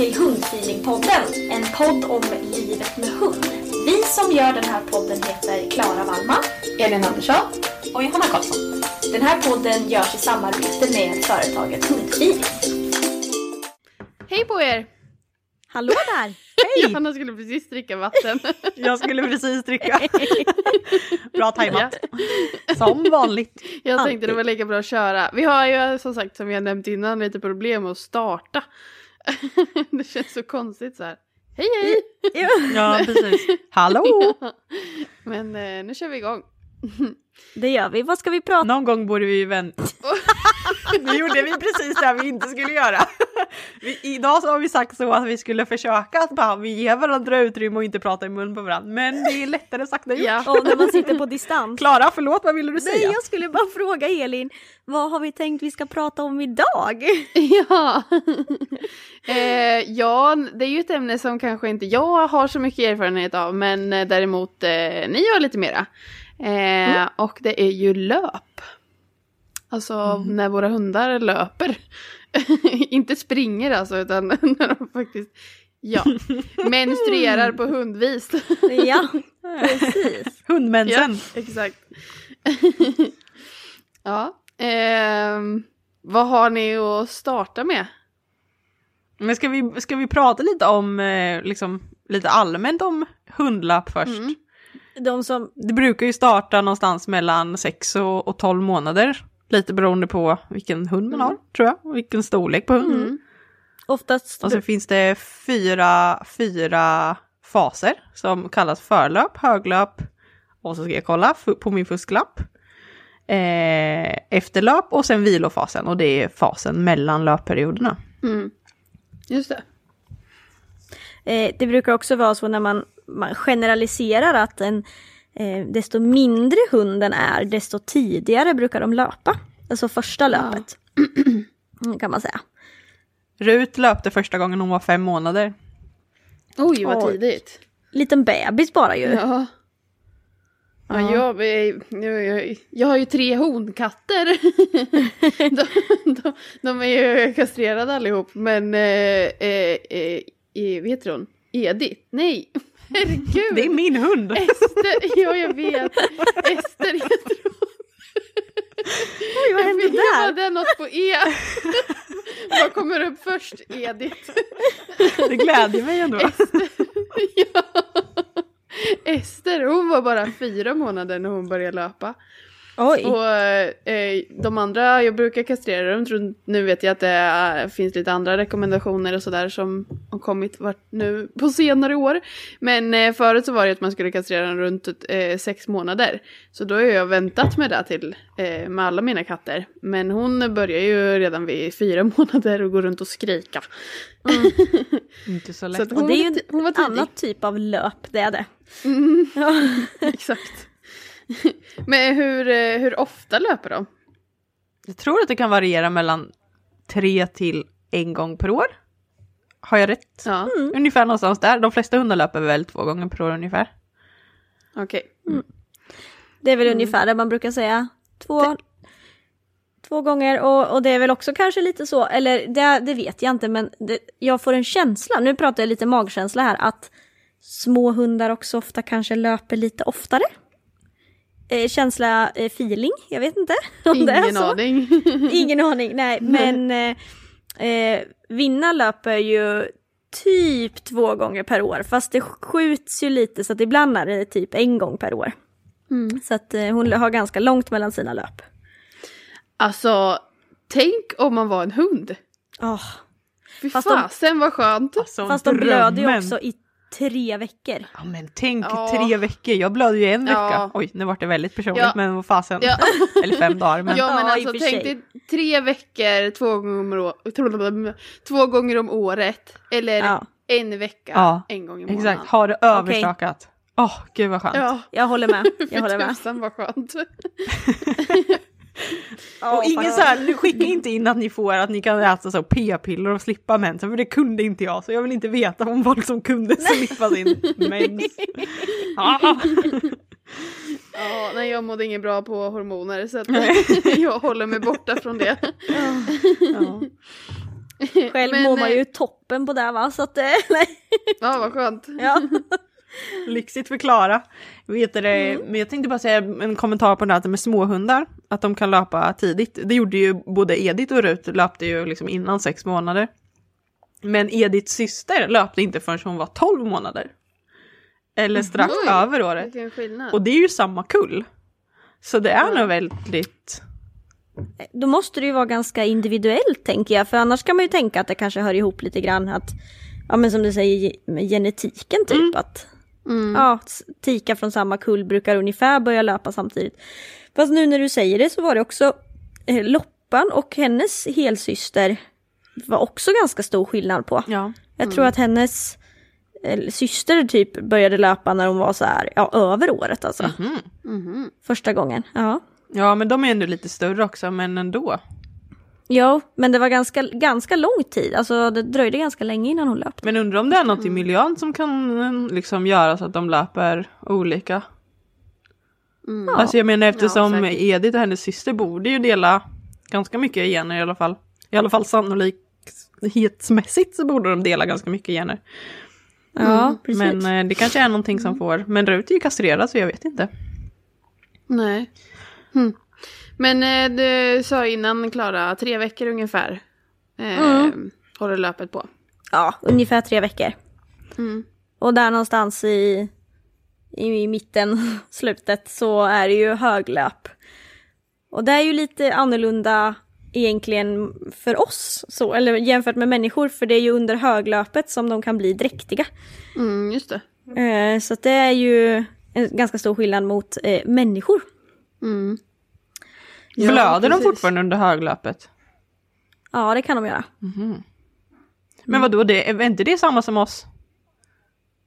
Till Hundfeelingpodden, en podd om livet med hund. Vi som gör den här podden heter Klara Wallman, Elin Andersson och Johanna Karlsson. Den här podden görs i samarbete med företaget Hundfeeling. Hej på er! Hallå där! Hej! Johanna skulle precis dricka vatten. Jag skulle precis dricka. Bra tajmat. Som vanligt. Jag Alltid. tänkte det var lika bra att köra. Vi har ju som sagt som jag nämnt innan lite problem att starta. det känns så konstigt så här. Hej hej! Ja, precis. Hallå! Men eh, nu kör vi igång. Det gör vi. Vad ska vi prata om? Någon gång borde vi ju vänta. Nu gjorde vi precis det vi inte skulle göra. Vi, idag så har vi sagt så att vi skulle försöka att bara vi ger varandra utrymme och inte prata i mun på varandra. Men det är lättare sagt än gjort. Ja. Och när man sitter på distans. Klara, förlåt, vad ville du Nej, säga? jag skulle bara fråga Elin, vad har vi tänkt vi ska prata om idag? Ja. eh, ja, det är ju ett ämne som kanske inte jag har så mycket erfarenhet av, men eh, däremot eh, ni har lite mera. Eh, Och det är ju löp. Alltså när våra hundar löper. inte springer alltså, utan när de faktiskt ja, menstruerar på hundvis. ja, precis. Hundmensen. Ja, exakt. ja, ehm, vad har ni att starta med? Men ska vi, ska vi prata lite om, eh, liksom, lite allmänt om hundlapp först? Mm. De som, Det brukar ju starta någonstans mellan 6 och, och 12 månader. Lite beroende på vilken hund man har, tror jag. Och vilken storlek på hund. Mm. oftast, Och så finns det fyra, fyra faser som kallas förlöp, höglöp och så ska jag kolla på min fusklapp. Eh, efterlöp och sen vilofasen och det är fasen mellan löpperioderna. Mm. Just det. eh, det brukar också vara så när man, man generaliserar att en, eh, desto mindre hunden är, desto tidigare brukar de löpa. Alltså första löpet. Mm, kan man säga. Rut löpte första gången hon var fem månader. Oj, vad Oj. tidigt. Liten bebis bara ju. Ja. Ja, Ja. jag, jag, jag, jag har ju tre honkatter. de, de, de är ju kastrerade allihop, men eh, eh, eh, heter hon? Edith? Nej, herregud! Det är min hund! Ester, ja jag vet. Ester heter hon. Oj, vad hände Jag där? hade något på E. Vad kommer upp först? Edith. Det glädjer mig ändå. Ester. ja. Ester, hon var bara fyra månader när hon började löpa. Oj. Och eh, de andra, jag brukar kastrera dem. Nu vet jag att det är, finns lite andra rekommendationer och sådär som har kommit vart nu på senare år. Men eh, förut så var det att man skulle kastrera dem runt eh, sex månader. Så då har jag väntat med det till eh, med alla mina katter. Men hon börjar ju redan vid fyra månader och går runt och skrika. Inte så lätt. Så att Och hon, det är ju hon en annan typ av löp, det är det. Exakt. Men hur, eh, hur ofta löper de? Jag tror att det kan variera mellan tre till en gång per år. Har jag rätt? Ja, Ungefär någonstans där. De flesta hundar löper väl två gånger per år ungefär. okej. Det är väl Mm. ungefär det man brukar säga. Två, två gånger och, och det är väl också kanske lite så, eller det, det vet jag inte men det, jag får en känsla, nu pratar jag lite magkänsla här, att små hundar också ofta kanske löper lite oftare. Eh, känsla, eh, feeling, jag vet inte om det är Ingen så. aning. Ingen aning, nej. Men eh, eh, Vinna löper ju typ två gånger per år. Fast det skjuts ju lite så att ibland är det typ en gång per år. Mm. Så att eh, hon har ganska långt mellan sina löp. Alltså, tänk om man var en hund. Oh, Fy Fast fasen vad skönt. Alltså, fast de blöder ju också i tre veckor. Ja men tänk Ja. tre veckor, jag blödde ju en Ja. vecka. Oj, nu vart det väldigt personligt Ja. men vad fasen. Ja. Eller fem dagar. Men... Ja men alltså tänk dig tre veckor två gånger om, å- två gånger om året. Eller Ja. en vecka Ja, en gång i månaden. Exakt, ha det överstakat. Åh, gud vad skönt. Ja, Jag håller med. Jag för håller med. tusan vad skönt. och ingen så här, nu skicka inte in att ni får att ni kan äta så p-piller och slippa mensen, för det kunde inte jag, så jag vill inte veta om folk som kunde slippa sin mens. Ah. Ja, nej jag mådde inget bra på hormoner så att jag håller mig borta från det. Ja. Själv Men, mår man eh, ju toppen på det va. Så att, eh, nej. Ja vad skönt. Ja. Lyxigt förklara. Vet du det, Men jag tänkte bara säga en kommentar på det här med småhundar, att de kan löpa tidigt. Det gjorde ju både Edith och Rut, löpte ju liksom innan sex månader. Men Ediths syster löpte inte förrän hon var 12 månader. Eller strax Oj. över året. Och det är ju samma kull. Så det är nog väldigt... Då måste det ju vara ganska individuellt tänker jag. För annars kan man ju tänka att det kanske hör ihop lite grann att, ja men som du säger ge- med genetiken typ. Att Mm. ja, tikar från samma kull brukar ungefär börja löpa samtidigt. Fast nu när du säger det så var det också eh, Loppan och hennes helsyster var också ganska stor skillnad på. Ja. Jag tror att hennes eh, syster typ började löpa när hon var så här, ja över året alltså. Mhm. Första gången. Ja. ja, men de är ändå lite större också, men ändå. Ja, men det var ganska, ganska lång tid. Alltså det dröjde ganska länge innan hon löpte. Men undrar om det är något i miljön som kan liksom göra så att de löper olika. Mm. Alltså jag menar eftersom säkert. Edith och hennes syster borde ju dela ganska mycket gener i alla fall. I alla fall sannolikhetsmässigt så borde de dela ganska mycket gener. Ja, precis. Men eh, det kanske är någonting som får, men Rut är ju kastrerad så jag vet inte. Nej. Hm. Men eh, du sa innan Klara, tre veckor ungefär. Eh, Håller löpet på. Ja, ungefär tre veckor. Mm. Och där någonstans i, i mitten, slutet, så är det ju höglöp. Och det är ju lite annorlunda egentligen för oss, så, eller jämfört med människor, för det är ju under höglöpet som de kan bli dräktiga. Mm, just det. Eh, så det är ju en ganska stor skillnad mot eh, människor. Mm. Blöder de precis. fortfarande under höglöpet? Ja, det kan de göra. Men vadå, det, är inte det samma som oss?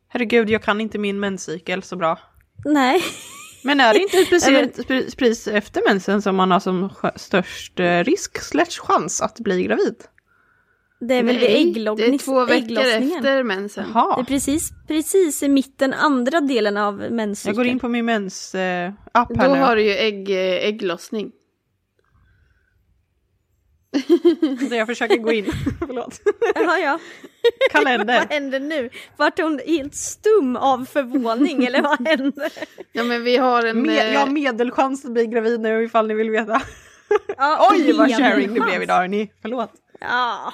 Herregud, jag kan inte min menscykel så bra. Nej. Men är det inte precis, precis efter mensen som man har som störst eh, risk slash chans att bli gravid? Det är väl vid Nej, ägglossning. det är två veckor ägglossningen. efter mensen. Det är precis, precis i mitten, andra delen av jag menscykeln. går in på min mens eh, app Då här nu. har du ju ägg, eh, ägglossning. Så jag försöker gå in, förlåt. Ja, ja. Kalender. Vad händer nu? Vart hon helt stum av förvåning eller vad hände? Ja men vi har en... Med, eh, jag har medelchans att bli gravid nu ifall ni vill veta. Ja, Oj vad sharing det blev idag hörni, förlåt. Ja.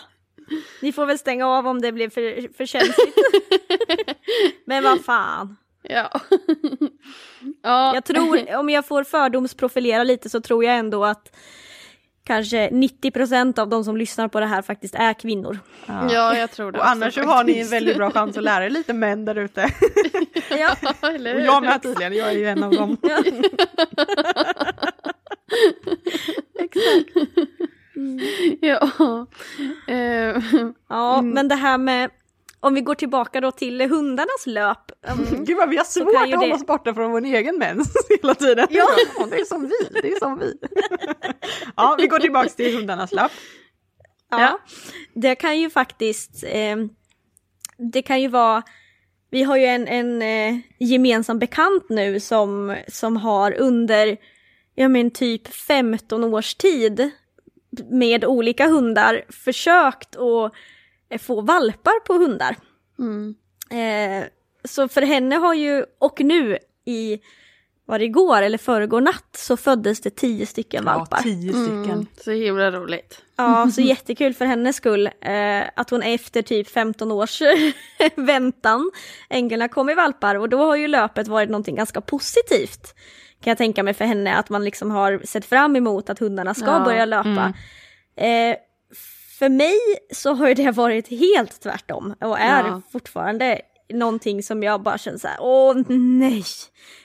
Ni får väl stänga av om det blir för, för känsligt. Men vad fan. Ja. ja. Jag tror, om jag får fördomsprofilera lite så tror jag ändå att kanske 90% av de som lyssnar på det här faktiskt är kvinnor. Ja, ja jag tror det. Och annars så har ni en väldigt bra chans att lära er lite män där ute. ja, eller Och jag med tydligen, jag är ju en av dem. Exakt. Ja. Uh, ja, mm. men det här med om vi går tillbaka då till hundarnas löp. Um, Gud vad vi har svårt att hålla oss borta från vår egen mens hela tiden. Ja. det är som vi, det är som vi. ja, vi går tillbaka till hundarnas löp. Ja, ja. det kan ju faktiskt, eh, det kan ju vara, vi har ju en, en eh, gemensam bekant nu som, som har under, jag men typ 15 års tid med olika hundar försökt att få valpar på hundar. Mm. Eh, så för henne har ju, och nu i, var det igår eller föregår natt, så föddes det tio stycken valpar. Ja, tio stycken. Mm, så himla roligt. Ja, så jättekul för hennes skull eh, att hon efter typ 15 års väntan änglarna kom i valpar och då har ju löpet varit någonting ganska positivt. Kan jag tänka mig för henne att man liksom har sett fram emot att hundarna ska ja, börja löpa. Mm. Eh, för mig så har det varit helt tvärtom och är ja. fortfarande någonting som jag bara känner så här, åh nej,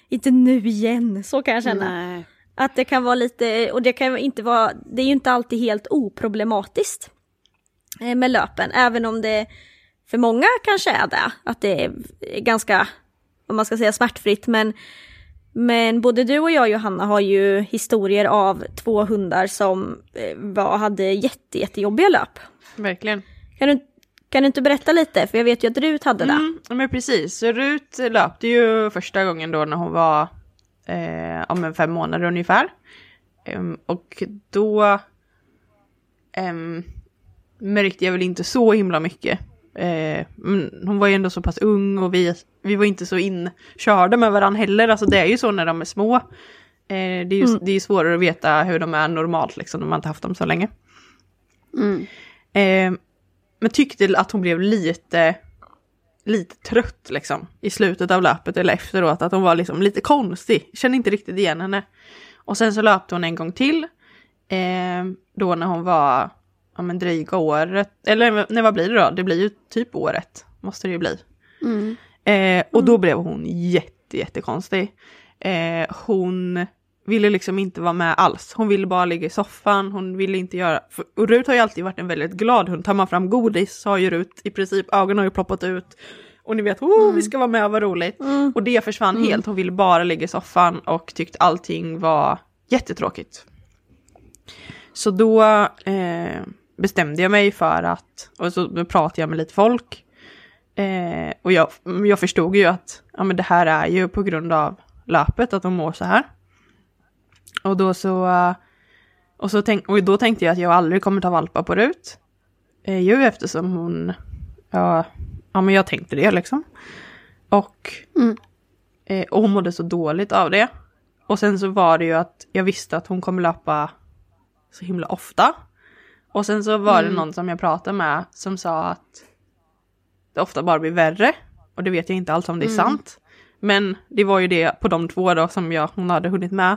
inte nu igen, så kan jag känna. Nej. Att det kan vara lite, och det kan inte vara, det är ju inte alltid helt oproblematiskt eh, med löpen, även om det för många kanske är det, att det är ganska, om man ska säga smärtfritt, men men både du och jag Johanna har ju historier av två hundar som eh, var, hade jätte, jättejobbiga löp. Verkligen. Kan du, kan du inte berätta lite? För jag vet ju att Rut hade det. Mm, men precis, Rut löpte ju första gången då när hon var eh, om fem månader ungefär. Um, och då um, märkte jag väl inte så himla mycket Eh, hon var ju ändå så pass ung och vi, vi var inte så inkörda med varandra heller. Alltså det är ju så när de är små. Eh, det är ju mm. det är svårare att veta hur de är normalt liksom när man inte haft dem så länge. Mm. Eh, men tyckte att hon blev lite, lite trött liksom i slutet av löpet eller efteråt. Att hon var liksom lite konstig. Kände inte riktigt igen henne. Och sen så löpte hon en gång till. Eh, då när hon var ja, men dryga året, eller nej, vad blir det då? Det blir ju typ året, måste det ju bli. Mm. Eh, och då mm. blev hon jätte, jättekonstig. Eh, hon ville liksom inte vara med alls. Hon ville bara ligga i soffan, hon ville inte göra... För, och Rut har ju alltid varit en väldigt glad hund. Tar man fram godis så har ju Rut i princip, ögonen har ju ploppat ut. Och ni vet, oh, mm. vi ska vara med, vad roligt. Mm. Och det försvann mm. helt, hon ville bara ligga i soffan och tyckte allting var jättetråkigt. Så då eh, bestämde jag mig för att, och så pratade jag med lite folk. Eh, och jag, jag förstod ju att ja, men det här är ju på grund av löpet, att de mår så här. Och då så, och, så tänk, och då tänkte jag att jag aldrig kommer ta valpa på Rut. Eh, ju eftersom hon, ja, ja men jag tänkte det liksom. Och, mm. eh, och hon mådde så dåligt av det. Och sen så var det ju att jag visste att hon kommer löpa så himla ofta. Och sen så var det mm. någon som jag pratade med som sa att det ofta bara blir värre. Och det vet jag inte alls om det är mm. sant. Men det var ju det på de två då som jag, hon hade hunnit med.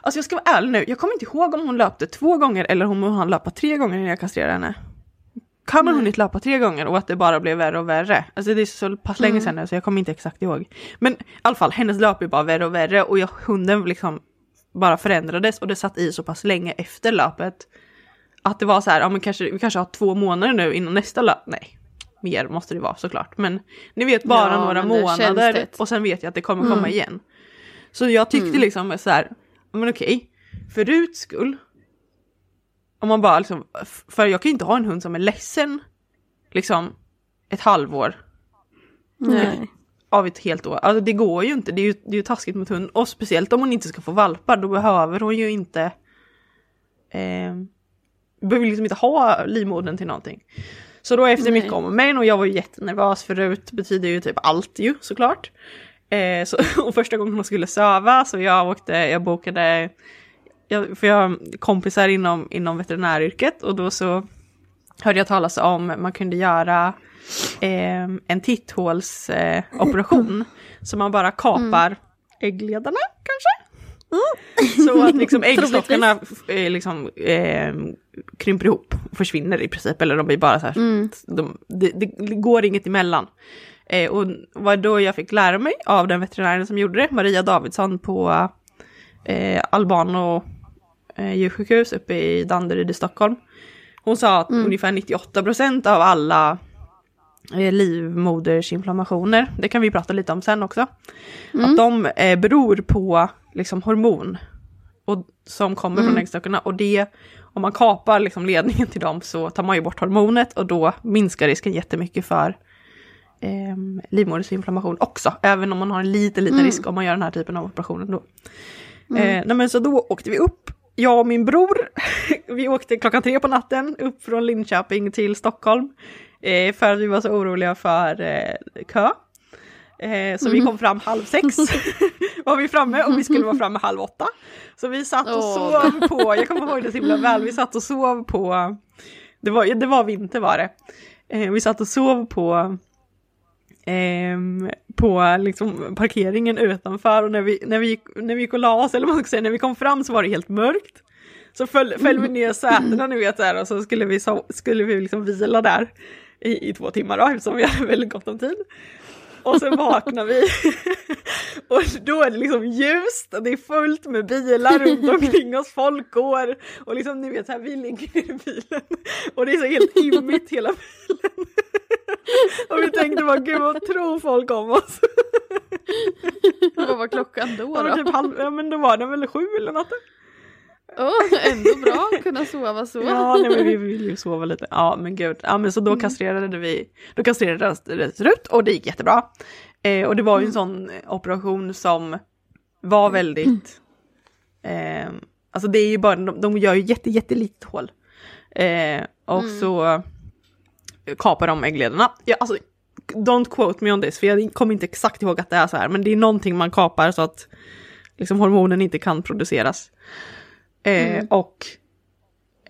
Alltså jag ska vara ärlig nu, jag kommer inte ihåg om hon löpte två gånger eller om hon löpa tre gånger när jag kastrerade henne. Kan hon hunnit löpa tre gånger och att det bara blev värre och värre? Alltså det är så pass länge mm. sedan nu så jag kommer inte exakt ihåg. Men i alla fall, hennes löp är bara värre och värre och jag, hunden liksom bara förändrades och det satt i så pass länge efter löpet att det var så här, ja men kanske, vi kanske har två månader nu innan nästa löp. Nej, mer måste det vara såklart. Men ni vet bara ja, några månader och sen vet jag att det kommer komma mm. igen. Så jag tyckte mm. liksom så här, men okej, för Ruts skull. Om man bara liksom, för jag kan ju inte ha en hund som är ledsen liksom ett halvår. Nej. Av ett helt år. Alltså det går ju inte, det är ju, det är ju taskigt mot hund. Och speciellt om hon inte ska få valpar, då behöver hon ju inte eh, behöver liksom inte ha livmodern till någonting. Så då efter mycket om och men och jag var ju jättenervös förut betyder ju typ allt ju såklart. Eh, så, och första gången hon skulle söva så jag åkte, jag bokade, jag, för jag har kompisar inom, inom veterinäryrket och då så hörde jag talas om man kunde göra eh, en titthålsoperation. Eh, Så man bara kapar mm. äggledarna kanske? Mm. Så att liksom äggstockarna eh, liksom, eh, krymper ihop och försvinner i princip. Eller de blir bara så här, mm. de, det, det, går inget emellan. Eh, och var då jag fick lära mig av den veterinären som gjorde det, Maria Davidsson på eh, Albano eh, djursjukhus uppe i Danderyd i Stockholm. Hon sa att mm. ungefär 98 procent av alla eh, livmodersinflammationer, det kan vi prata lite om sen också, mm. att de eh, beror på liksom, hormon och, som kommer mm. från äggstockarna. Och det, om man kapar liksom, ledningen till dem så tar man ju bort hormonet och då minskar risken jättemycket för eh, livmodersinflammation också. Även om man har en liten, liten mm. risk om man gör den här typen av operationer då. Mm. Eh, nej, men så då åkte vi upp, jag och min bror, vi åkte klockan tre på natten upp från Linköping till Stockholm. Eh, för att vi var så oroliga för eh, kö. Eh, så mm. vi kom fram halv sex var vi framme och vi skulle vara framme halv åtta. Så vi satt och oh. sov på, jag kommer ihåg det så himla väl, vi satt och sov på, det var, det var vinter var det. Eh, vi satt och sov på eh, på liksom parkeringen utanför och när vi, när, vi gick, när vi gick och la oss, eller vad man ska säga, när vi kom fram så var det helt mörkt. Så föll, föll vi ner sätena ni vet där och så skulle vi, så, skulle vi liksom vila där i, i två timmar då eftersom vi hade väldigt gott om tid. Och sen vaknar vi och då är det liksom ljust och det är fullt med bilar runt omkring oss, folk går och liksom ni vet här vi ligger i bilen och det är så helt immigt hela bilen. Och vi tänkte bara gud vad tror folk om oss? Vad var klockan då? då? Ja, typ halv, ja men då var den väl sju eller något. Oh, ändå bra att kunna sova så. Ja, nej, men vi vill ju sova lite. Ja, men gud. Ja, men så då mm. kastrerade vi, då kastrerades Rut och det gick jättebra. Eh, och det var ju en mm. sån operation som var väldigt, eh, alltså det är ju bara, de, de gör ju jätte, jättelitet hål. Eh, och mm. så kapar de äggledarna. Ja, alltså, don't quote me on this, för jag kommer inte exakt ihåg att det är så här, men det är någonting man kapar så att liksom hormonen inte kan produceras. Eh, mm. Och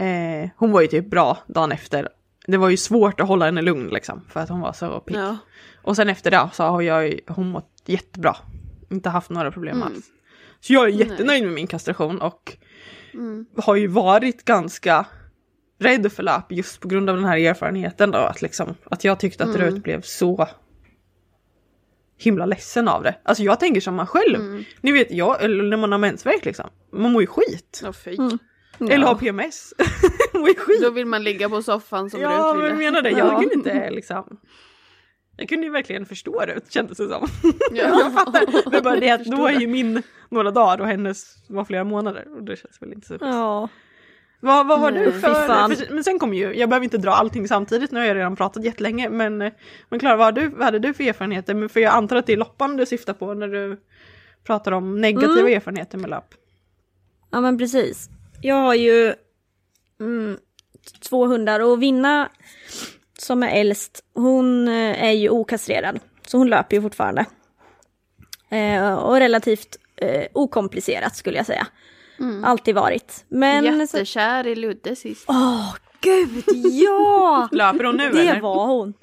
eh, hon var ju typ bra dagen efter. Det var ju svårt att hålla henne lugn liksom, för att hon var så pigg. Ja. Och sen efter det så har jag, hon mått jättebra. Inte haft några problem mm. alls. Så jag är jättenöjd Nej. med min kastration och mm. har ju varit ganska rädd för löp just på grund av den här erfarenheten då. Att, liksom, att jag tyckte att mm. Rut blev så himla ledsen av det. Alltså jag tänker som man själv. Mm. Ni vet, jag, eller när man har mensvärk liksom. Man mår ju skit. Ja, mm. Eller har PMS. mår ju skit. Då vill man ligga på soffan som Ja, men jag menar det. Jag ja. kunde inte liksom. Jag kunde ju verkligen förstå det kändes det som. Ja. jag fattar. Men bara det att då är ju min några dagar och hennes var flera månader. Och det känns väl inte så Ja. Vad, vad var du för, Men sen kommer ju, jag behöver inte dra allting samtidigt, nu har jag redan pratat jättelänge. Men, men Klara, vad, vad hade du för erfarenheter? För jag antar att det är loppan du syftar på när du pratar om negativa mm. erfarenheter med lopp. Ja men precis. Jag har ju mm, två hundar och Vinna som är äldst, hon eh, är ju okastrerad. Så hon löper ju fortfarande. Eh, och relativt eh, okomplicerat skulle jag säga. Mm. Alltid varit. Men Jättekär i Ludde sist. Åh, oh, gud ja! Löper hon nu det eller? Det var hon.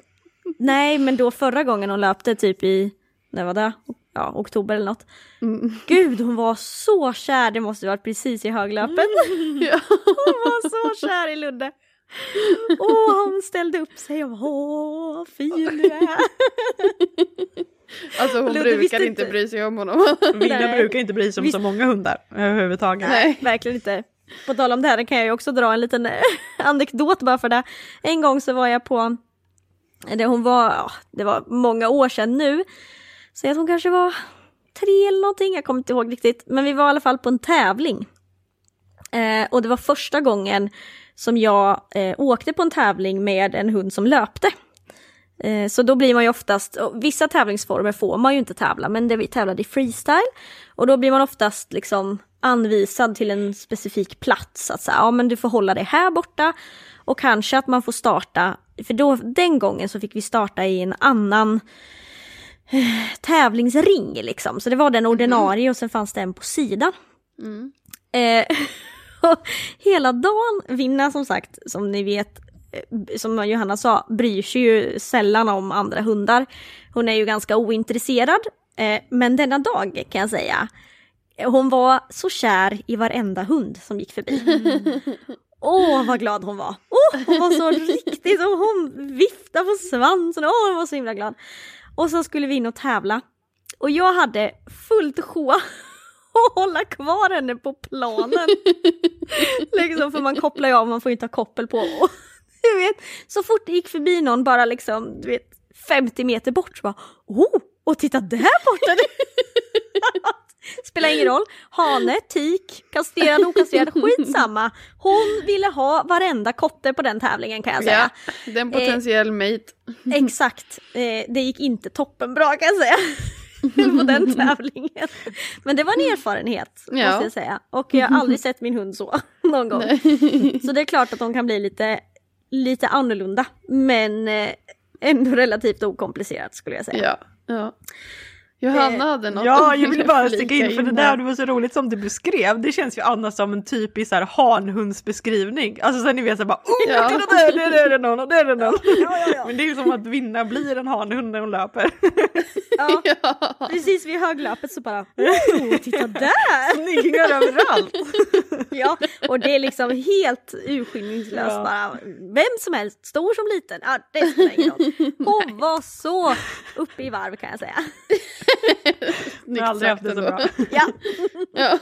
Nej, men då förra gången hon löpte typ i, när var det? Ja, oktober eller något. Mm. Gud, hon var så kär, det måste varit precis i höglöpen. Mm. Ja. hon var så kär i Ludde. Åh, hon ställde upp sig och åh, fin du är. Alltså hon Ludde brukar inte bry sig om honom. Mina brukar inte bry sig om Visst... så många hundar överhuvudtaget. Nej, verkligen inte. På tal om det här kan jag ju också dra en liten eh, anekdot bara för det. En gång så var jag på, det, hon var, det var många år sedan nu, så att hon kanske var tre eller någonting, jag kommer inte ihåg riktigt. Men vi var i alla fall på en tävling. Eh, och det var första gången som jag eh, åkte på en tävling med en hund som löpte. Eh, så då blir man ju oftast, vissa tävlingsformer får man ju inte tävla, men det vi tävlade i freestyle. Och då blir man oftast liksom anvisad till en specifik plats. Att säga, ja men du får hålla dig här borta. Och kanske att man får starta, för då, den gången så fick vi starta i en annan eh, tävlingsring liksom. Så det var den mm. ordinarie och sen fanns det en på sidan. Mm. Eh, hela dagen, Vinna som sagt, som ni vet, som Johanna sa, bryr sig ju sällan om andra hundar. Hon är ju ganska ointresserad. Eh, men denna dag kan jag säga, hon var så kär i varenda hund som gick förbi. Åh, oh, vad glad hon var! Oh, hon var så riktigt, och hon viftade på svansen, åh, oh, hon var så himla glad. Och så skulle vi in och tävla. Och jag hade fullt sjå att hålla kvar henne på planen. liksom, för man kopplar ju av, man får inte ha koppel på. Du vet, så fort det gick förbi någon bara liksom, du vet, 50 meter bort så bara, oh, och titta där borta! Spelar ingen roll. Hane, tik, kastrerad, okastrerad, skitsamma. Hon ville ha varenda kotte på den tävlingen kan jag säga. Ja, den potentiell eh, mate. Exakt. Eh, det gick inte toppenbra kan jag säga. på den tävlingen. Men det var en erfarenhet ja. måste jag säga. Och jag har aldrig sett min hund så någon gång. Så det är klart att de kan bli lite, lite annorlunda. Men eh, ändå relativt okomplicerat skulle jag säga. Ja, ja. Johanna eh, hade något. Ja, jag vill bara sticka in för det där det var så roligt som du beskrev. Det känns ju annars som en typisk hanhundsbeskrivning. Alltså så ni vet så bara oh, ja. titta där, där, där är det någon och där är det någon. Ja, ja, ja. Men det är ju som att vinna blir en hanhund när hon löper. Ja, precis vid höglöpet så bara oh, titta där! Snyggingar överallt. ja, och det är liksom helt urskillningslöst bara. Vem som helst, stor som liten, ja det spelar ingen roll. Hon var så uppe i varv kan jag säga. Jag har aldrig haft det så bra. Ja. ja.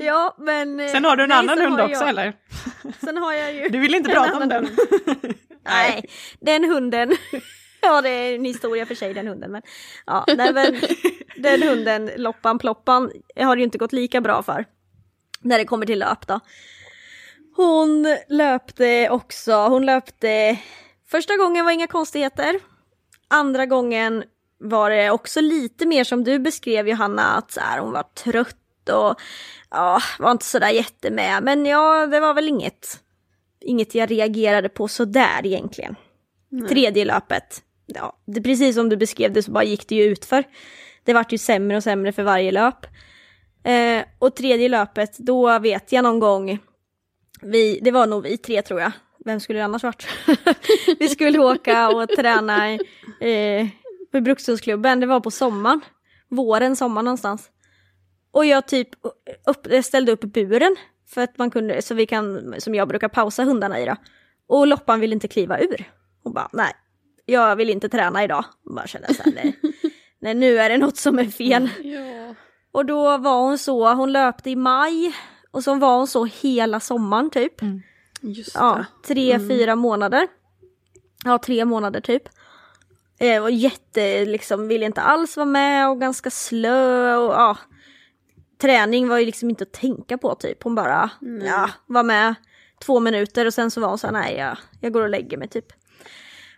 ja, men... Eh, sen har du en nej, annan hund också jag, eller? Sen har jag ju... Du vill inte prata om den? nej, den hunden. Ja, det är en historia för sig den hunden. Men, ja, nej, men den hunden, Loppan Ploppan, har det ju inte gått lika bra för. När det kommer till löp då. Hon löpte också, hon löpte Första gången var inga konstigheter. Andra gången var det också lite mer som du beskrev Johanna, att så här, hon var trött och ja, var inte sådär jättemed. Men ja, det var väl inget, inget jag reagerade på sådär egentligen. Nej. Tredje löpet, ja, det, precis som du beskrev det så bara gick det ju utför. Det vart ju sämre och sämre för varje löp. Eh, och tredje löpet, då vet jag någon gång, vi, det var nog vi tre tror jag, vem skulle det annars varit? vi skulle åka och träna eh, på Brukshundsklubben, det var på sommaren. Våren, sommaren någonstans. Och jag typ upp, ställde upp buren för att man kunde, så vi kan, som jag brukar pausa hundarna i då. Och Loppan ville inte kliva ur. Hon bara, nej, jag vill inte träna idag. Och bara kände så här, nej, nej, nu är det något som är fel. Ja. Och då var hon så, hon löpte i maj och så var hon så hela sommaren typ. Mm. Ja, tre, mm. fyra månader. Ja, tre månader typ. Eh, och jätte, liksom, ville inte alls vara med och ganska slö och ja. Träning var ju liksom inte att tänka på typ. Hon bara, mm. ja, var med två minuter och sen så var hon så här, nej jag, jag går och lägger mig typ.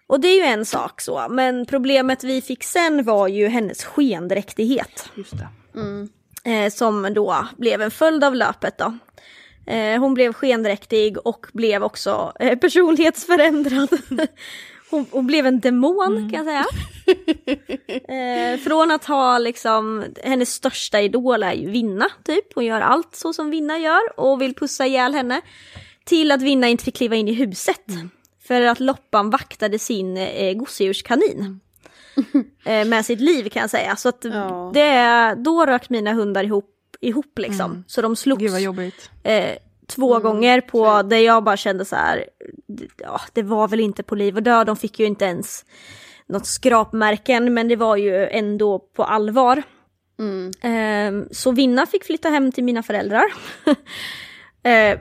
Och det är ju en sak så, men problemet vi fick sen var ju hennes skendräktighet. Just. Mm. Eh, som då blev en följd av löpet då. Eh, hon blev skendräktig och blev också eh, personlighetsförändrad. hon, hon, blev en demon mm. kan jag säga. Eh, från att ha liksom, hennes största idol är ju Vinna typ. Hon gör allt så som Vinna gör och vill pussa ihjäl henne. Till att Vinna inte fick kliva in i huset. Mm. För att Loppan vaktade sin eh, gosedjurskanin. eh, med sitt liv kan jag säga. Så att ja. det, då rök mina hundar ihop ihop liksom. Mm. Så de slogs eh, två mm. gånger på där jag bara kände så här, ja det var väl inte på liv och död, de fick ju inte ens något skrapmärken men det var ju ändå på allvar. Mm. Eh, så Vinna fick flytta hem till mina föräldrar. eh,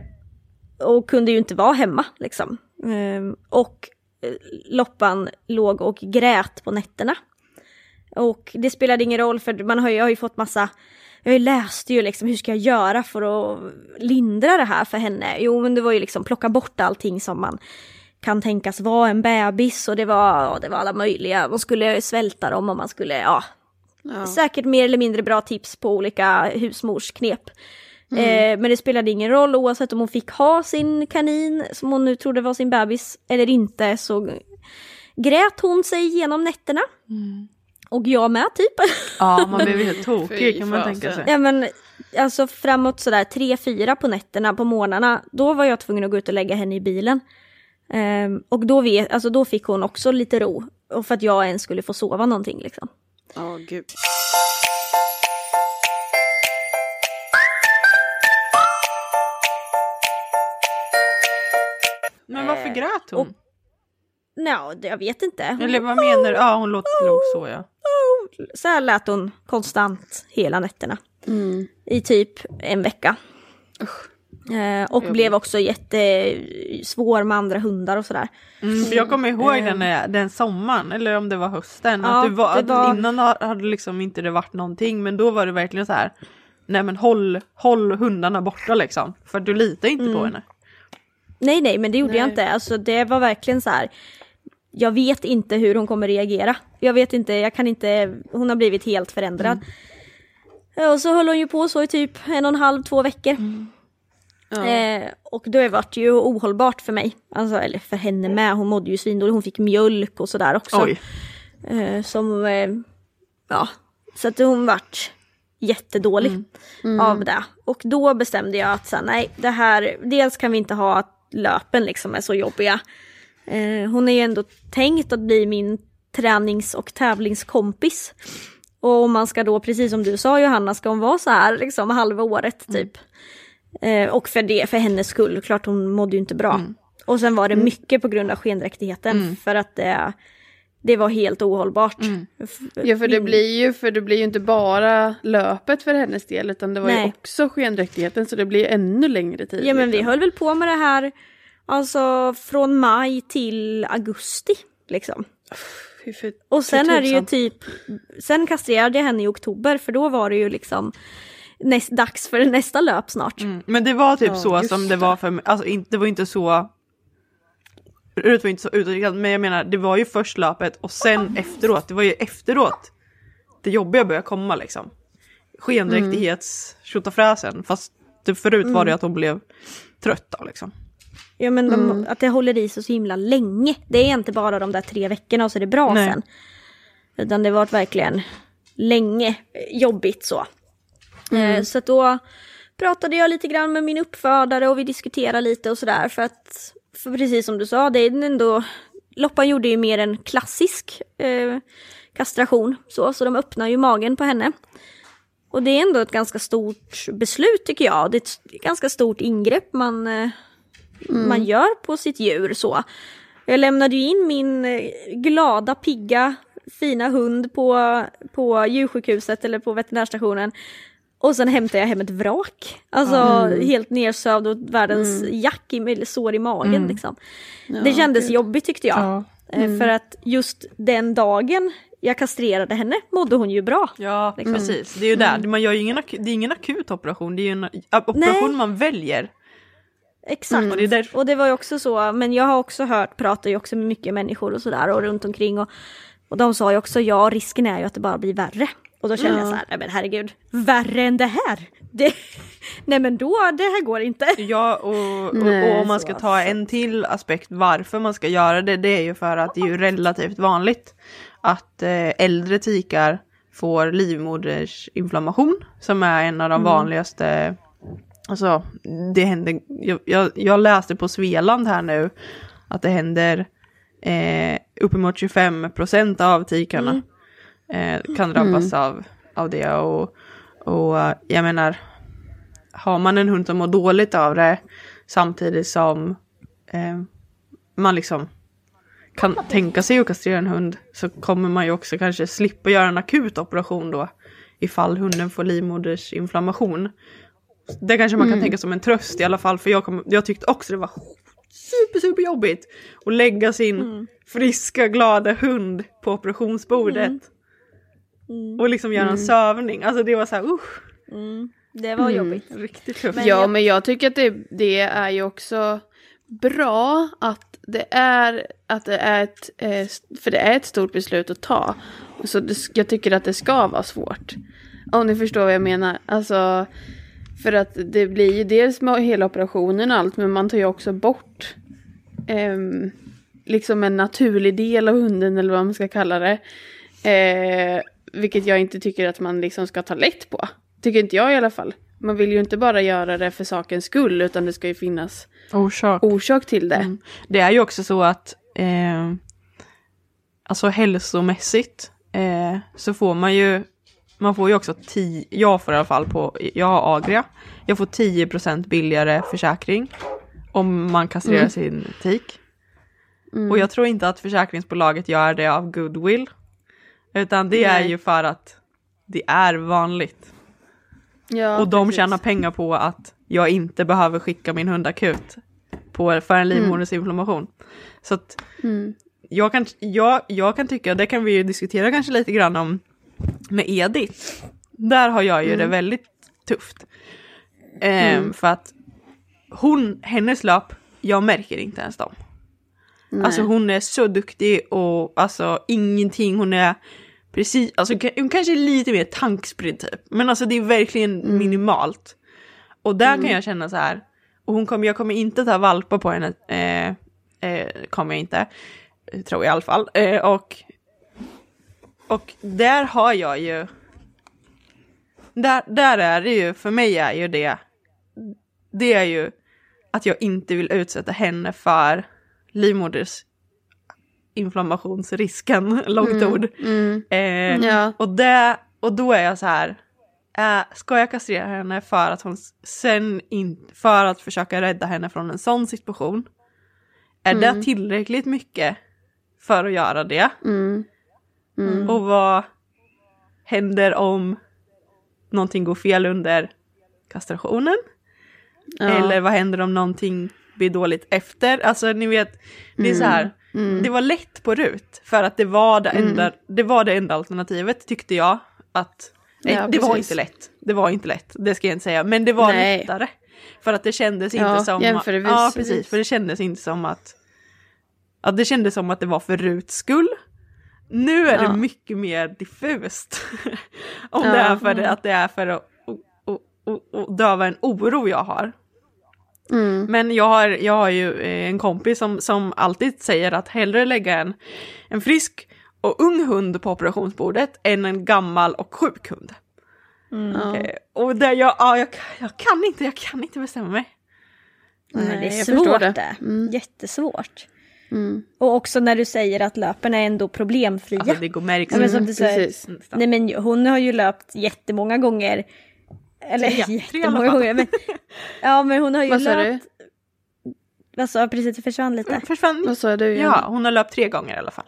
och kunde ju inte vara hemma liksom. Eh, och Loppan låg och grät på nätterna. Och det spelade ingen roll för man har ju, har ju fått massa jag läste ju liksom hur ska jag göra för att lindra det här för henne? Jo men det var ju liksom plocka bort allting som man kan tänkas vara en bebis och det var, det var alla möjliga, man skulle svälta dem och man skulle, ja, ja. säkert mer eller mindre bra tips på olika husmorsknep. Mm. Eh, men det spelade ingen roll oavsett om hon fick ha sin kanin som hon nu trodde var sin bebis eller inte så grät hon sig genom nätterna. Mm. Och jag med typ. Ja, man blir helt tokig kan man tänka sig. Ja men alltså framåt sådär tre fyra på nätterna, på morgnarna, då var jag tvungen att gå ut och lägga henne i bilen. Um, och då, vet, alltså, då fick hon också lite ro. Och för att jag ens skulle få sova någonting liksom. Ja, oh, gud. Men varför grät hon? Ja, jag vet inte. Eller vad menar du? Ja, hon låter låg så ja. Så här lät hon konstant hela nätterna. Mm. I typ en vecka. Eh, och blev också jättesvår med andra hundar och sådär. Mm, jag kommer ihåg den, eh. den sommaren, eller om det var hösten, ja, att, du var, att var... innan hade liksom inte det varit någonting men då var det verkligen så här. Nej men håll, håll hundarna borta liksom. För du litar inte mm. på henne. Nej nej men det gjorde nej. jag inte. Alltså det var verkligen så här. Jag vet inte hur hon kommer reagera. Jag vet inte, jag kan inte, hon har blivit helt förändrad. Mm. Och så höll hon ju på så i typ en och en halv, två veckor. Mm. Ja. Eh, och det ju ohållbart för mig. Alltså, eller för henne med, hon mådde ju svindåligt, hon fick mjölk och sådär också. Eh, som, eh, ja, så att hon vart jättedålig mm. Mm. av det. Och då bestämde jag att så, nej, det här, dels kan vi inte ha att löpen liksom är så jobbiga. Eh, hon är ju ändå tänkt att bli min tränings och tävlingskompis. Och om man ska då, precis som du sa Johanna, ska hon vara så här liksom halva året mm. typ. Eh, och för, det, för hennes skull, klart hon mådde ju inte bra. Mm. Och sen var det mm. mycket på grund av skendräktigheten mm. för att det, det var helt ohållbart. Mm. Ja för det blir ju, för det blir ju inte bara löpet för hennes del utan det var Nej. ju också skendräktigheten så det blir ännu längre tid. Ja men vi liksom. höll väl på med det här alltså från maj till augusti liksom. För, och sen är det ju typ, sen kastrerade jag henne i oktober för då var det ju liksom näst, dags för nästa löp snart. Mm. Men det var typ ja, så som det, det var för mig, alltså det var inte så Rut var inte så utåtriktad men jag menar det var ju först löpet och sen efteråt, det var ju efteråt det jobbiga började komma liksom. Skendräktighets mm. fast det förut var det mm. att hon blev trött då liksom. Ja men de, mm. att det håller i sig så himla länge. Det är inte bara de där tre veckorna och så är det bra Nej. sen. Utan det var verkligen länge jobbigt så. Mm. Eh, så då pratade jag lite grann med min uppfödare och vi diskuterade lite och sådär för att, för precis som du sa, det är ändå, Loppan gjorde ju mer en klassisk eh, kastration så, så de öppnar ju magen på henne. Och det är ändå ett ganska stort beslut tycker jag. Det är ett ganska stort ingrepp man, eh, mm. man gör på sitt djur så. Jag lämnade ju in min eh, glada, pigga, fina hund på, på djursjukhuset eller på veterinärstationen och sen hämtade jag hem ett vrak. Alltså mm. helt nersövd och världens mm. jack i, sår i magen mm. liksom. Ja, det kändes gud. jobbigt tyckte jag. Ja. Eh, mm. För att just den dagen jag kastrerade henne mådde hon ju bra. Ja liksom. precis, det är ju där, mm. man gör ju ingen, det är ingen akut operation, det är ju en operation Nej. man väljer. Exakt, mm. och, det och det var ju också så, men jag har också hört, pratar ju också med mycket människor och sådär och runt omkring och, och de sa ju också ja risken är ju att det bara blir värre. Och då känner ja. jag så här, nej men herregud, värre än det här. Det, nej men då, det här går inte. Ja och, och, nej, och om man ska ta en till aspekt varför man ska göra det, det är ju för att det är ju relativt vanligt att eh, äldre tikar får livmodersinflammation som är en av de mm. vanligaste Alltså, det händer, jag, jag, jag, läste på Svealand här nu att det händer eh, uppemot 25 procent av tikarna mm eh, kan drabbas mm. av, av det. Och, och jag menar, har man en hund som mår dåligt av det samtidigt som eh, man liksom kan tänka sig att kastrera en hund så kommer man ju också kanske slippa göra en akut operation då ifall hunden får livmodersinflammation. Det kanske man kan mm. tänka som en tröst i alla fall för jag, kom, jag tyckte också det var super super jobbigt att lägga sin mm. friska glada hund på operationsbordet. Mm. Mm. Och liksom göra en mm. sövning. Alltså det var så här, usch. Mm. Det var jobbigt. Riktigt tufft. Men ja jag... men jag tycker att det, det är ju också bra att det är, att det är ett, eh, för det är ett stort beslut att ta. Så det, jag tycker att det ska vara svårt. Om ni förstår vad jag menar. Alltså, för att det blir ju dels med hela operationen och allt, men man tar ju också bort eh, liksom en naturlig del av hunden eller vad man ska kalla det. Eh, vilket jag inte tycker att man liksom ska ta lätt på. Tycker inte jag i alla fall. Man vill ju inte bara göra det för sakens skull utan det ska ju finnas orsak, orsak till det. Mm. Det är ju också så att eh, alltså hälsomässigt eh, så får man ju, man får ju också 10, jag får i alla fall på, jag har Agria, jag får 10% billigare försäkring om man kastrerar Mm. sin tik. Och jag tror inte att försäkringsbolaget gör det av goodwill. Utan det är Nej. ju för att det är vanligt. Ja, och de precis. tjänar pengar på att jag inte behöver skicka min hund akut på, för en livmodersinflammation. Så att Mm. jag, kan, jag, jag kan tycka, det kan vi ju diskutera kanske lite grann om med Edith. Där har jag ju Mm. det väldigt tufft. Ehm, För att hon, hennes löp, jag märker inte ens dem. Alltså hon är så duktig och alltså ingenting, hon är precis, alltså hon kanske är lite mer tankspridd typ. Men alltså det är verkligen minimalt. Och där kan jag känna så här, och hon kommer, jag kommer inte ta valpar på henne, eh, eh, kommer jag inte, tror jag i alla fall. Eh, och, och där har jag ju, där, där är det ju, för mig är ju det, det är ju att jag inte vill utsätta henne för livmoders inflammationsrisken, långt ord. Eh, Ja. och, det, och då är jag så här, eh, ska jag kastrera henne för att hon sen in, för att försöka rädda henne från en sån situation? Är det tillräckligt mycket för att göra det? Mm. Mm. Och vad händer om någonting går fel under kastrationen? Ja. Eller vad händer om någonting blir dåligt efter? Alltså ni vet, det är så här, Mm. det var lätt på RUT för att det var det enda, det var det enda alternativet tyckte jag. Att, nej, Ja, det var inte lätt, det var inte lätt, det ska jag inte säga, men det var Nej. lättare. För att det kändes Ja, inte som... jämförelsevis. Ja, precis, för det kändes inte som att... Ja, det kändes som att det var för RUTs skull. Nu är Ja. det mycket mer diffust. Om Ja. det är för det, att det är för att och, och, och, döva en oro jag har. Mm. Men jag har, jag har ju eh, en kompis som, som alltid säger att hellre lägga en, en frisk och ung hund på operationsbordet än en gammal och sjuk hund. Ja. Eh, och där jag, ja, jag, jag kan inte, jag kan inte bestämma mig. Nej, det är jag förstår svårt det. det. Mm. Jättesvårt. Mm. Och också när du säger att löpen är ändå problemfria. Alltså det går märks Ja, men som Mm, du säger, precis. Nej men hon har ju löpt jättemånga gånger. Eller Tre, jättemånga gånger. Men, ja men hon har ju Vad sa du? löpt... Vad sa jag? Precis, det försvann lite. Försvann. Vad sa du? Ja, hon har löpt tre gånger i alla fall.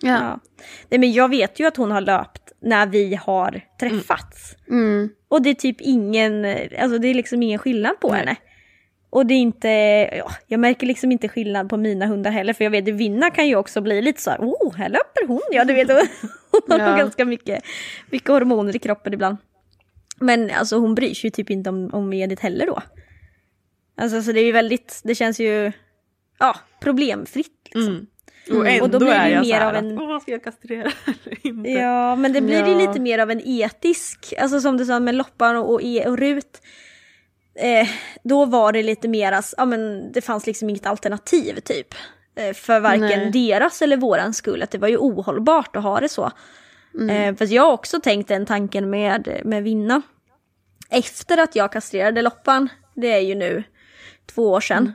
Ja. Ja. Nej men jag vet ju att hon har löpt när vi har träffats. Mm. Och det är typ ingen, alltså det är liksom ingen skillnad på Nej. henne. Och det är inte, ja, jag märker liksom inte skillnad på mina hundar heller för jag vet att Vinna kan ju också bli lite så här, oh här löper hon, ja du vet hon har Ja. ganska mycket, mycket hormoner i kroppen ibland. Men alltså hon bryr sig ju typ inte om, om Edith heller då. Alltså så det är ju väldigt, det känns ju, ja problemfritt liksom. Mm. Och ändå Och då blir det ju mer av en- åh ska jag kastrera eller inte? Ja, men det blir ju Ja. lite mer av en etisk, alltså som du sa med Loppan och, och, E- och Rut. Eh, då var det lite mer, alltså, ja men det fanns liksom inget alternativ typ. Eh, för varken Nej. deras eller våran skull, att det var ju ohållbart att ha det så. Eh, fast jag har också tänkt den tanken med, med Vinna. Efter att jag kastrerade Loppan, det är ju nu två år sedan.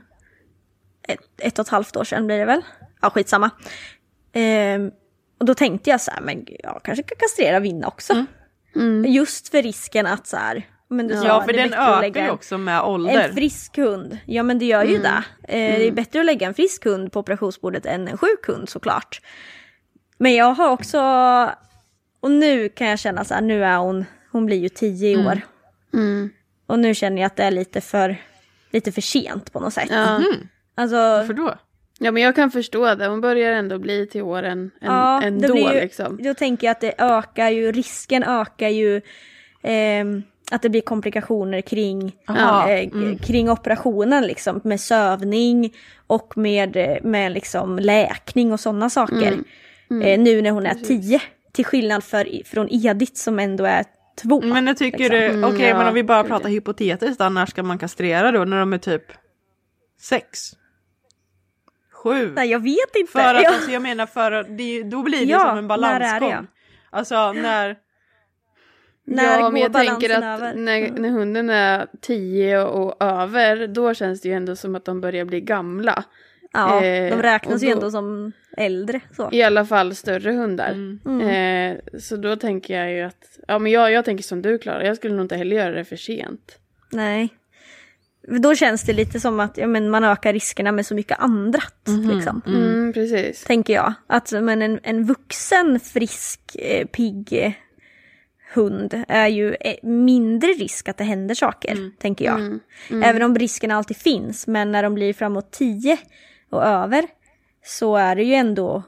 Ett, ett och ett halvt år sedan blir det väl? Ja, skitsamma. Ehm, och då tänkte jag så här, men jag kanske kan kastrera Vinna också. Just för risken att så här, men du sa, Ja, för den ökar ju också med ålder. En frisk hund, ja men det gör ju det. Eh, Det är bättre att lägga en frisk hund på operationsbordet än en sjuk hund såklart. Men jag har också, och nu kan jag känna så här, nu är hon, hon blir ju tio i år. Mm. Och nu känner jag att det är lite för, lite för sent på något sätt. Ja. Alltså, Varför då? ja, men jag kan förstå det. Hon börjar ändå bli till åren en, Ja, ändå ju- liksom. Då tänker jag att det ökar ju, risken ökar ju ehm, att det blir komplikationer kring, Aha, eh, kring operationen liksom med sövning och med, eh, med liksom läkning och sådana saker. Eh, nu när hon är tio. Till skillnad för, från Edith som ändå är två. Men jag tycker, liksom. Mm, okej ja, men om vi bara pratar hypotetiskt när ska man kastrera då? När de är typ sex? Sju? Nej jag vet inte. För att Ja. alltså, jag menar för att det, då blir det Ja, som en när är det, balansgång. ja? Alltså när, När ja, går men jag tänker att över? när, när hunden är tio och över, då känns det ju ändå som att de börjar bli gamla. Ja, Eh, de räknas och ju då- ändå som äldre. Så. I alla fall större hundar. Mm. Eh, så då tänker jag ju att, ja men jag, jag tänker som du Klara, jag skulle nog inte heller göra det för sent. Nej. Då känns det lite som att ja, men man ökar riskerna med så mycket annat. Liksom. Mm, precis. Tänker jag. Att men en, en vuxen, frisk, eh, pigg hund är ju eh, mindre risk att det händer saker, tänker jag. Även om risken alltid finns, men när de blir framåt 10 och över så är det ju ändå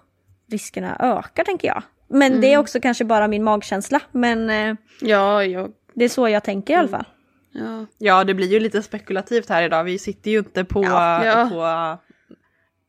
riskerna ökar, tänker jag. Men det är också kanske bara min magkänsla, men eh, Ja, jag, det är så jag tänker i alla fall. ja. Ja, det blir ju lite spekulativt här idag. Vi sitter ju inte på... Ja. på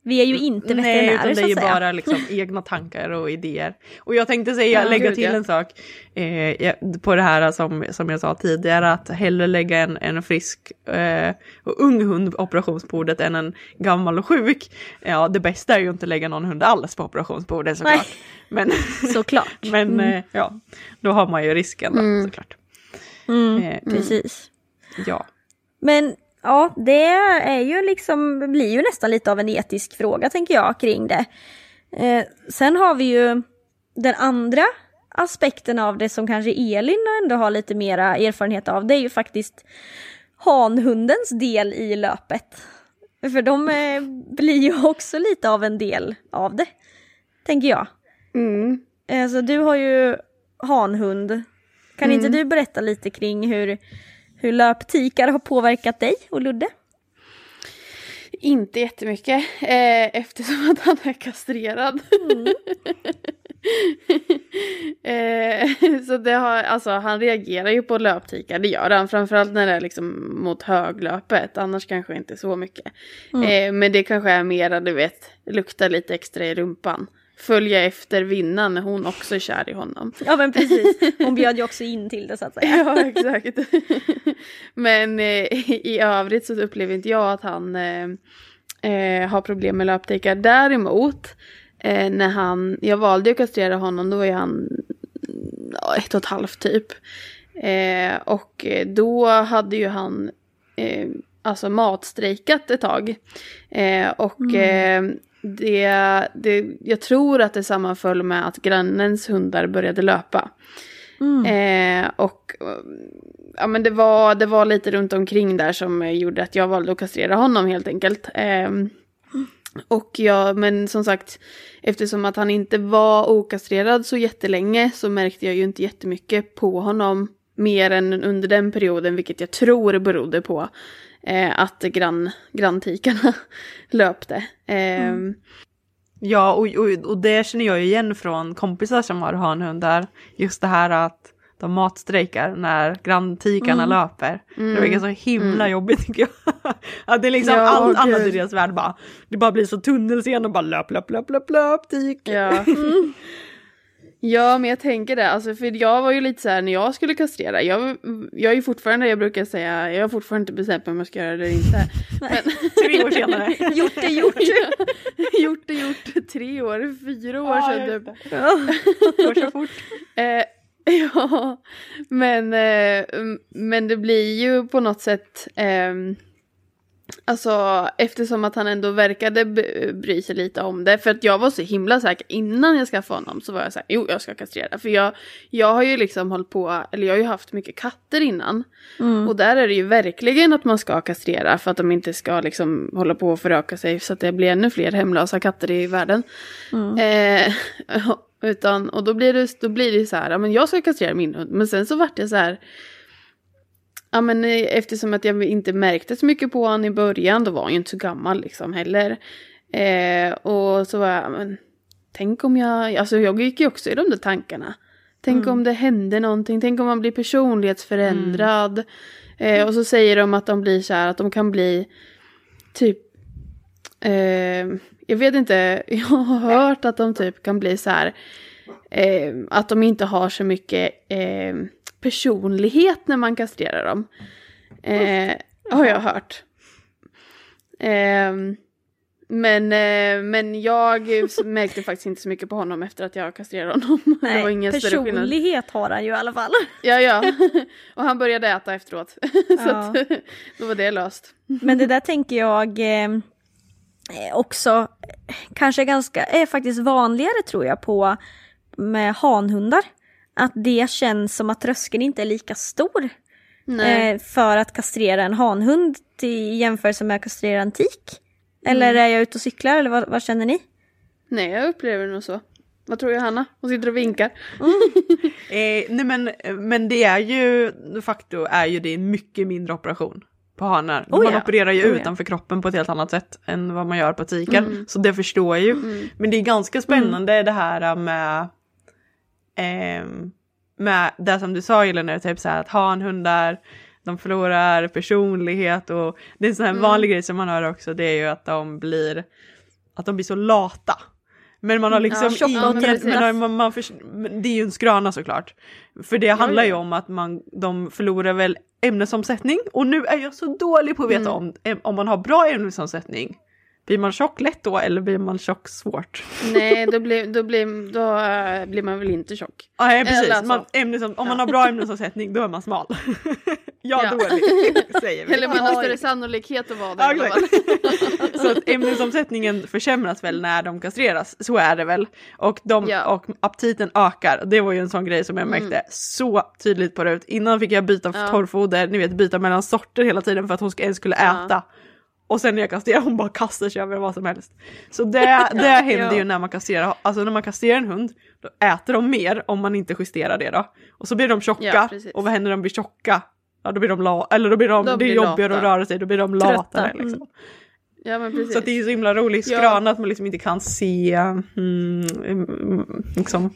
Vi är ju inte Nej, veterinärer utan det så är att ju säga. bara liksom egna tankar och idéer. Och jag tänkte säga, Ja, lägga gud, till ja. en sak eh, på det här som, som jag sa tidigare, att hellre lägga en, en frisk eh, och ung hund på operationsbordet än en gammal och sjuk. Ja, det bästa är ju inte att lägga någon hund alls på operationsbordet såklart. Nej. Men, Såklart. men eh, ja, då har man ju risken då, såklart. Mm, Eh, precis. Ja. Men ja, det är ju liksom, blir ju nästan lite av en etisk fråga tänker jag kring det. Eh, sen har vi ju den andra aspekten av det som kanske Elin ändå har lite mera erfarenhet av. Det är ju faktiskt hanhundens del i löpet. För de eh, blir ju också lite av en del av det, tänker jag. Mm. Eh, så du har ju hanhund. Kan inte du berätta lite kring hur, hur löptikar har påverkat dig och Ludde? Inte jättemycket eh, eftersom att han är kastrerad. eh, så det har, alltså han reagerar ju på löptikar, det gör han. Framförallt när det är liksom mot höglöpet, annars kanske inte så mycket. Eh, men det kanske är mera, du vet, luktar lite extra i rumpan. Följa efter vinnan när hon också är kär i honom. Ja men precis, hon bjöd ju också in till det så att säga. Ja, exakt. Men eh, i övrigt så upplever inte jag att han eh, eh, har problem med löptikar. Däremot, eh, när han, jag valde att kastrera honom, då var ju han mm, ett och ett halvt typ. Eh, och då hade ju han eh, alltså matstrejkat ett tag. Eh, och eh, det, det, jag tror att det sammanföll med att grannens hundar började löpa. Eh, och eh, ja, men det, var, det var lite runt omkring där som gjorde att jag valde att kastrera honom helt enkelt. Eh, och ja, men som sagt, eftersom att han inte var okastrerad så jättelänge så märkte jag ju inte jättemycket på honom mer än under den perioden, vilket jag tror berodde på eh, att grann, granntikarna löpte. Eh, Ja, och, och, och det känner jag ju igen från kompisar som har hanhundar. Just det här att de matstrejkar när granntikarna löper. Det verkar så himla jobbigt tycker jag. att det är liksom Ja, allt annat i deras värld bara, det bara blir så tunnelseende och bara löp, löp, löp, löp, löp, tik. Ja. ja, men jag tänker det. Alltså, för jag var ju lite så här när jag skulle kastrera. Jag, jag är ju fortfarande, jag brukar säga, jag har fortfarande inte bestämt mig om jag ska göra det eller inte. Tre år senare. Gjort är gjort. gjort är gjort. Tre år, fyra år sedan typ. Det går så fort. Eh, ja, men, eh, men det blir ju på något sätt, ehm, alltså eftersom att han ändå verkade bry sig lite om det, för att jag var så himla säker innan jag skaffade honom så var jag så här, jo jag ska kastrera, för jag, jag har ju liksom hållit på, eller jag har ju haft mycket katter innan, och där är det ju verkligen att man ska kastrera för att de inte ska liksom hålla på och föröka sig så att det blir ännu fler hemlösa katter i världen. Eh, utan, och då blir det, då blir det så här, ja, men jag ska kastrera min hund. Men sen så vart det så här, ja men eh, eftersom att jag inte märkte så mycket på honom i början, då var han ju inte så gammal liksom heller. Eh, och så var jag, men tänk om jag, alltså jag gick ju också i de där tankarna. Tänk om det hände någonting, tänk om man blir personlighetsförändrad. Eh, och så säger de att de blir så här, att de kan bli typ Eh, jag vet inte, jag har hört att de typ kan bli så här. Eh, att de inte har så mycket eh, personlighet när man kastrerar dem. Eh, har jag hört. Eh, men, men jag märkte faktiskt inte så mycket på honom efter att jag kastrerade honom. skillnad. personlighet har han ju i alla fall. Ja, ja. Och han började äta efteråt. så Ja. att, då var det löst. Men det där tänker jag, eh, eh, också eh, kanske ganska, är faktiskt vanligare tror jag på med hanhundar. Att det känns som att tröskeln inte är lika stor eh, för att kastrera en hanhund i jämförelse med att kastrera en tik. Eller Mm. är jag ute och cyklar eller vad, vad känner ni? Nej, jag upplever det nog så. Vad tror Johanna? Hon sitter och vinkar. Eh, nej men, men det är ju, de facto är ju det en mycket mindre operation på hanar. Oh man ja. opererar ju Oh ja. utanför kroppen på ett helt annat sätt än vad man gör på tikar. Mm. Så det förstår jag ju. Men det är ganska spännande det här med, ehm, med det som du sa Elin, typ så här att hanhundar, de förlorar personlighet och det är en sån här vanlig grej som man hör också, det är ju att de blir, att de blir så lata. Men man har liksom tjocka och inget, man, man förs- men det är ju en skröna såklart. För det handlar ju om att man, de förlorar väl ämnesomsättning och nu är jag så dålig på att veta om, em- om man har bra ämnesomsättning. Blir man tjock lätt då eller blir man tjock svårt? Nej, då blir, då blir, då, eh, blir man väl inte tjock. Nej precis, alltså- man, ämnesom, om man har bra ämnesomsättning då är man smal. jag Ja. dålig, säger vi. Eller man har större sannolikhet att vara det. Ja. Så att ämnesomsättningen försämras väl när de kastreras, så är det väl. Och, de, Ja. och aptiten ökar, det var ju en sån grej som jag märkte så tydligt på Rut. Innan fick jag byta Ja. torrfoder, ni vet byta mellan sorter hela tiden för att hon ska- ens skulle Ja. äta. Och sen när jag kastrerar hon bara kastar sig över vad som helst. Så det, det händer ju när man kastrerar, alltså när man kastrerar en hund, då äter de mer om man inte justerar det då. Och så blir de tjocka, Ja, och vad händer när de blir tjocka? Ja då blir de la, eller då blir de, De det är jobbigare att röra sig, då blir de latare Mm. liksom. Ja, men precis. Så det är ju så himla rolig Ja. skröna att man liksom inte kan se mm, mm, liksom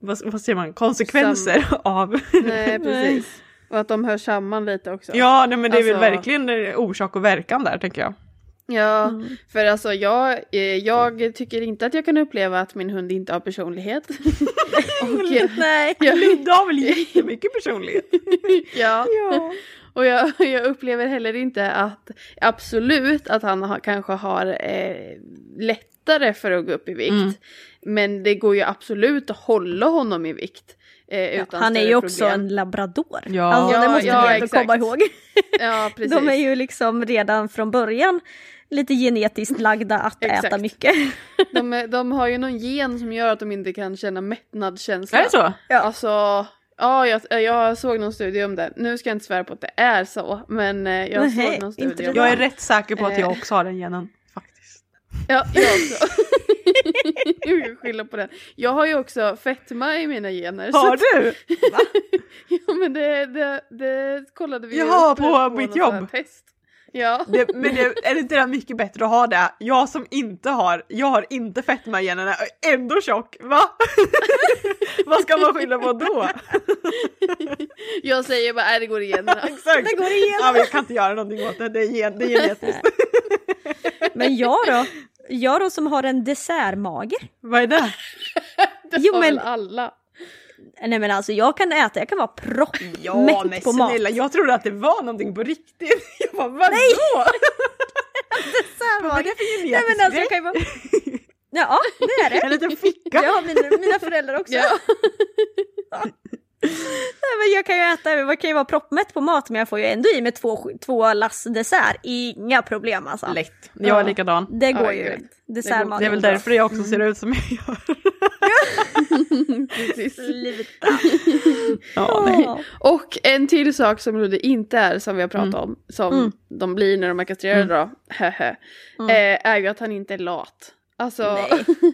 vad, vad säger man, konsekvenser av. Nej, precis. Och att de hör samman lite också. ja, nej, men det är väl Alltså- verkligen orsak och verkan där tänker jag. Ja, Mm. för alltså jag, eh, jag tycker inte att jag kan uppleva att min hund inte har personlighet. och, Nej. jag, Ludde har väl jättemycket personlighet. ja. Ja. Och jag, jag upplever heller inte att, absolut att han har, kanske har eh, lättare för att gå upp i vikt. Mm. Men det går ju absolut att hålla honom i vikt. Eh, utan Han är ju också problem. en labrador. Ja. Alltså, det måste ja, vi ändå exakt. komma ihåg. Ja, precis. De är ju liksom redan från början lite genetiskt lagda att äta mycket. de, är- de har ju någon gen som gör att de inte kan känna mättnadskänsla. Är det så? Ja. Alltså, ja jag, jag såg någon studie om det. Nu ska jag inte svära på att det är så, men eh, jag Nej, såg någon studie om det. Jag är rätt säker på att jag Eh. också har den genen. Ja, jag också. jag kan skylla på det. Jag har ju också fetma i mina gener. Har du? Ja men det, det, det kollade vi ju Jaha, upp på mitt sånt här jobb. Test. Ja. Det, men det, är det inte det mycket bättre att ha det? Jag som inte har, jag har inte fetmagenerna, är ändå tjock, va? Vad ska man skylla på då? Jag säger bara, nej det går igenom. Exakt. Det går igenom. Ja, men jag kan inte göra någonting åt det, det är, gen, det är genetiskt. Men jag då? Jag då som har en dessertmage. Vad är det? Det Jo, har men- väl alla. Nej men alltså jag kan äta, jag kan vara proppmätt Ja men på mat. snälla, jag trodde att det var någonting på riktigt. Jag bara, vadå? Vad är det för Nej men alltså jag kan ju vara... Ja, det är det. En liten ficka. Har mina, mina föräldrar också. Ja. Men jag kan ju äta, jag kan ju vara proppmätt på mat men jag får ju ändå i mig två, två lass dessert. Inga problem alltså. Lätt. Jag är likadan. Det går Ja, ju. Dessertmat Det är väl därför jag också ser ut som jag gör. Sluta. Ja, nej. Och en till sak som Ludde inte är, som vi har pratat om, som Mm. de blir när de är kastrerade då, hehe, eh, är ju att han inte är lat. Alltså,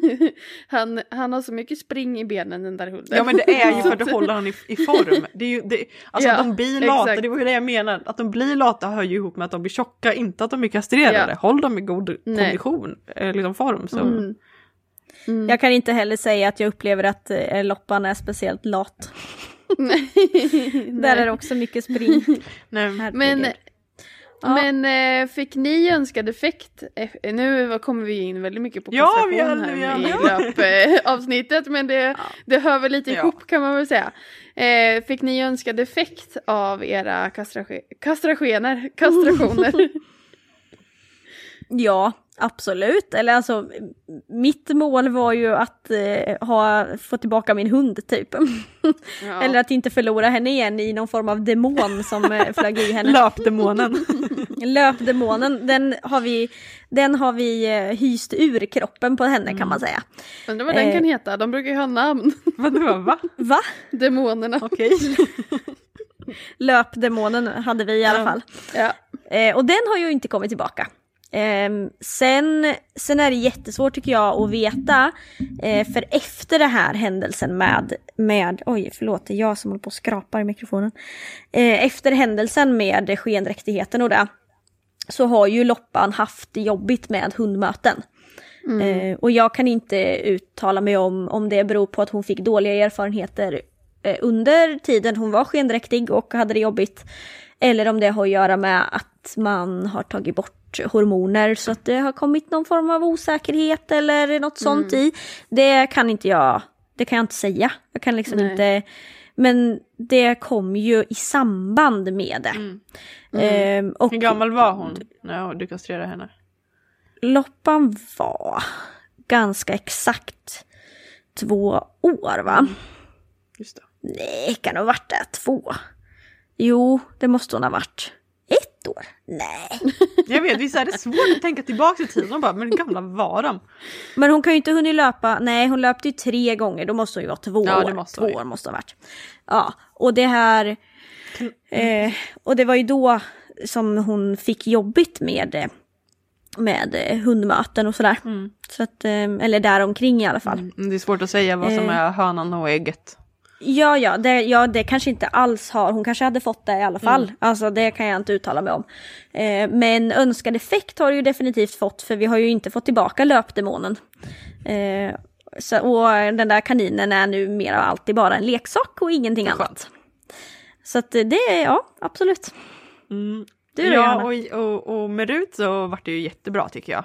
han, han har så mycket spring i benen den där hunden. Ja men det är ju för att det håller han i, i form. Det är ju, det, alltså Ja, att de blir lata, exakt. det var ju det jag menade. Att de blir lata hör ju ihop med att de blir tjocka, inte att de är kastrerade. Ja. Håll dem i god Nej. kondition, eh, liksom form. Så. Mm. Mm. Jag kan inte heller säga att jag upplever att eh, loppan är speciellt lat. Där är det också mycket spring. Nej. Herregud. Men, Ja. men eh, fick ni önskad effekt? Eh, Nu kommer vi in väldigt mycket på Ja, vi här är- i löpavsnittet men det, det hör väl lite Ja. ihop kan man väl säga. Eh, fick ni önskad effekt av era kastrage- kastrationer? kastrationer? Ja, absolut. Eller alltså, mitt mål var ju att eh, ha, få tillbaka min hund typ. Ja. Eller att inte förlora henne igen i någon form av demon som eh, flög i henne. Löpdemonen. Löpdemonen, den har vi, den har vi eh, hyst ur kroppen på henne kan man säga. Undrar vad den kan Eh. heta, de brukar ju ha namn. Vadå va? Va? Demonerna. Okej. Löpdemonen hade vi i alla Ja. fall. Ja. Eh, och den har ju inte kommit tillbaka. Ehm, sen, sen är det jättesvårt tycker jag att veta, eh, för efter den här händelsen med, med, oj förlåt det är jag som håller på och skrapar i mikrofonen. Eh, efter händelsen med skendräktigheten och det, så har ju Loppan haft det jobbigt med hundmöten. Eh, och jag kan inte uttala mig om, om det beror på att hon fick dåliga erfarenheter under tiden hon var skendräktig och hade det jobbigt. Eller om det har att göra med att man har tagit bort hormoner så att det har kommit någon form av osäkerhet eller något sånt i. Det kan inte jag, det kan jag inte säga. Jag kan liksom Nej. inte, men det kom ju i samband med det. Ehm, och Hur gammal var hon när du kastrerade henne? Loppan var ganska exakt två år va? Just det. Nej, kan det ha varit det? Två? Jo, det måste hon ha varit. Ett år? Nej. Jag vet, visst är det svårt att tänka tillbaka i tiden och bara, men gamla var de? Men hon kan ju inte hunnit löpa, nej hon löpte ju tre gånger, då måste hon ju vara två Ja, det år. måste två år måste ha varit. Ja, och det här... Eh, och det var ju då som hon fick jobbigt med, med hundmöten och sådär. Så att, eh, eller där omkring i alla fall. Mm, Det är svårt att säga vad som Eh. är hönan och ägget. Ja, ja det, ja, det kanske inte alls har, hon kanske hade fått det i alla fall. Mm. Alltså det kan jag inte uttala mig om. Eh, men önskad effekt har du ju definitivt fått för vi har ju inte fått tillbaka löpdemonen. Eh, så, och den där kaninen är nu mer av alltid bara en leksak och ingenting annat. Så att det, ja absolut. Mm. Du då, ja, Johanna? och, och, och med Rut så vart det ju jättebra tycker jag.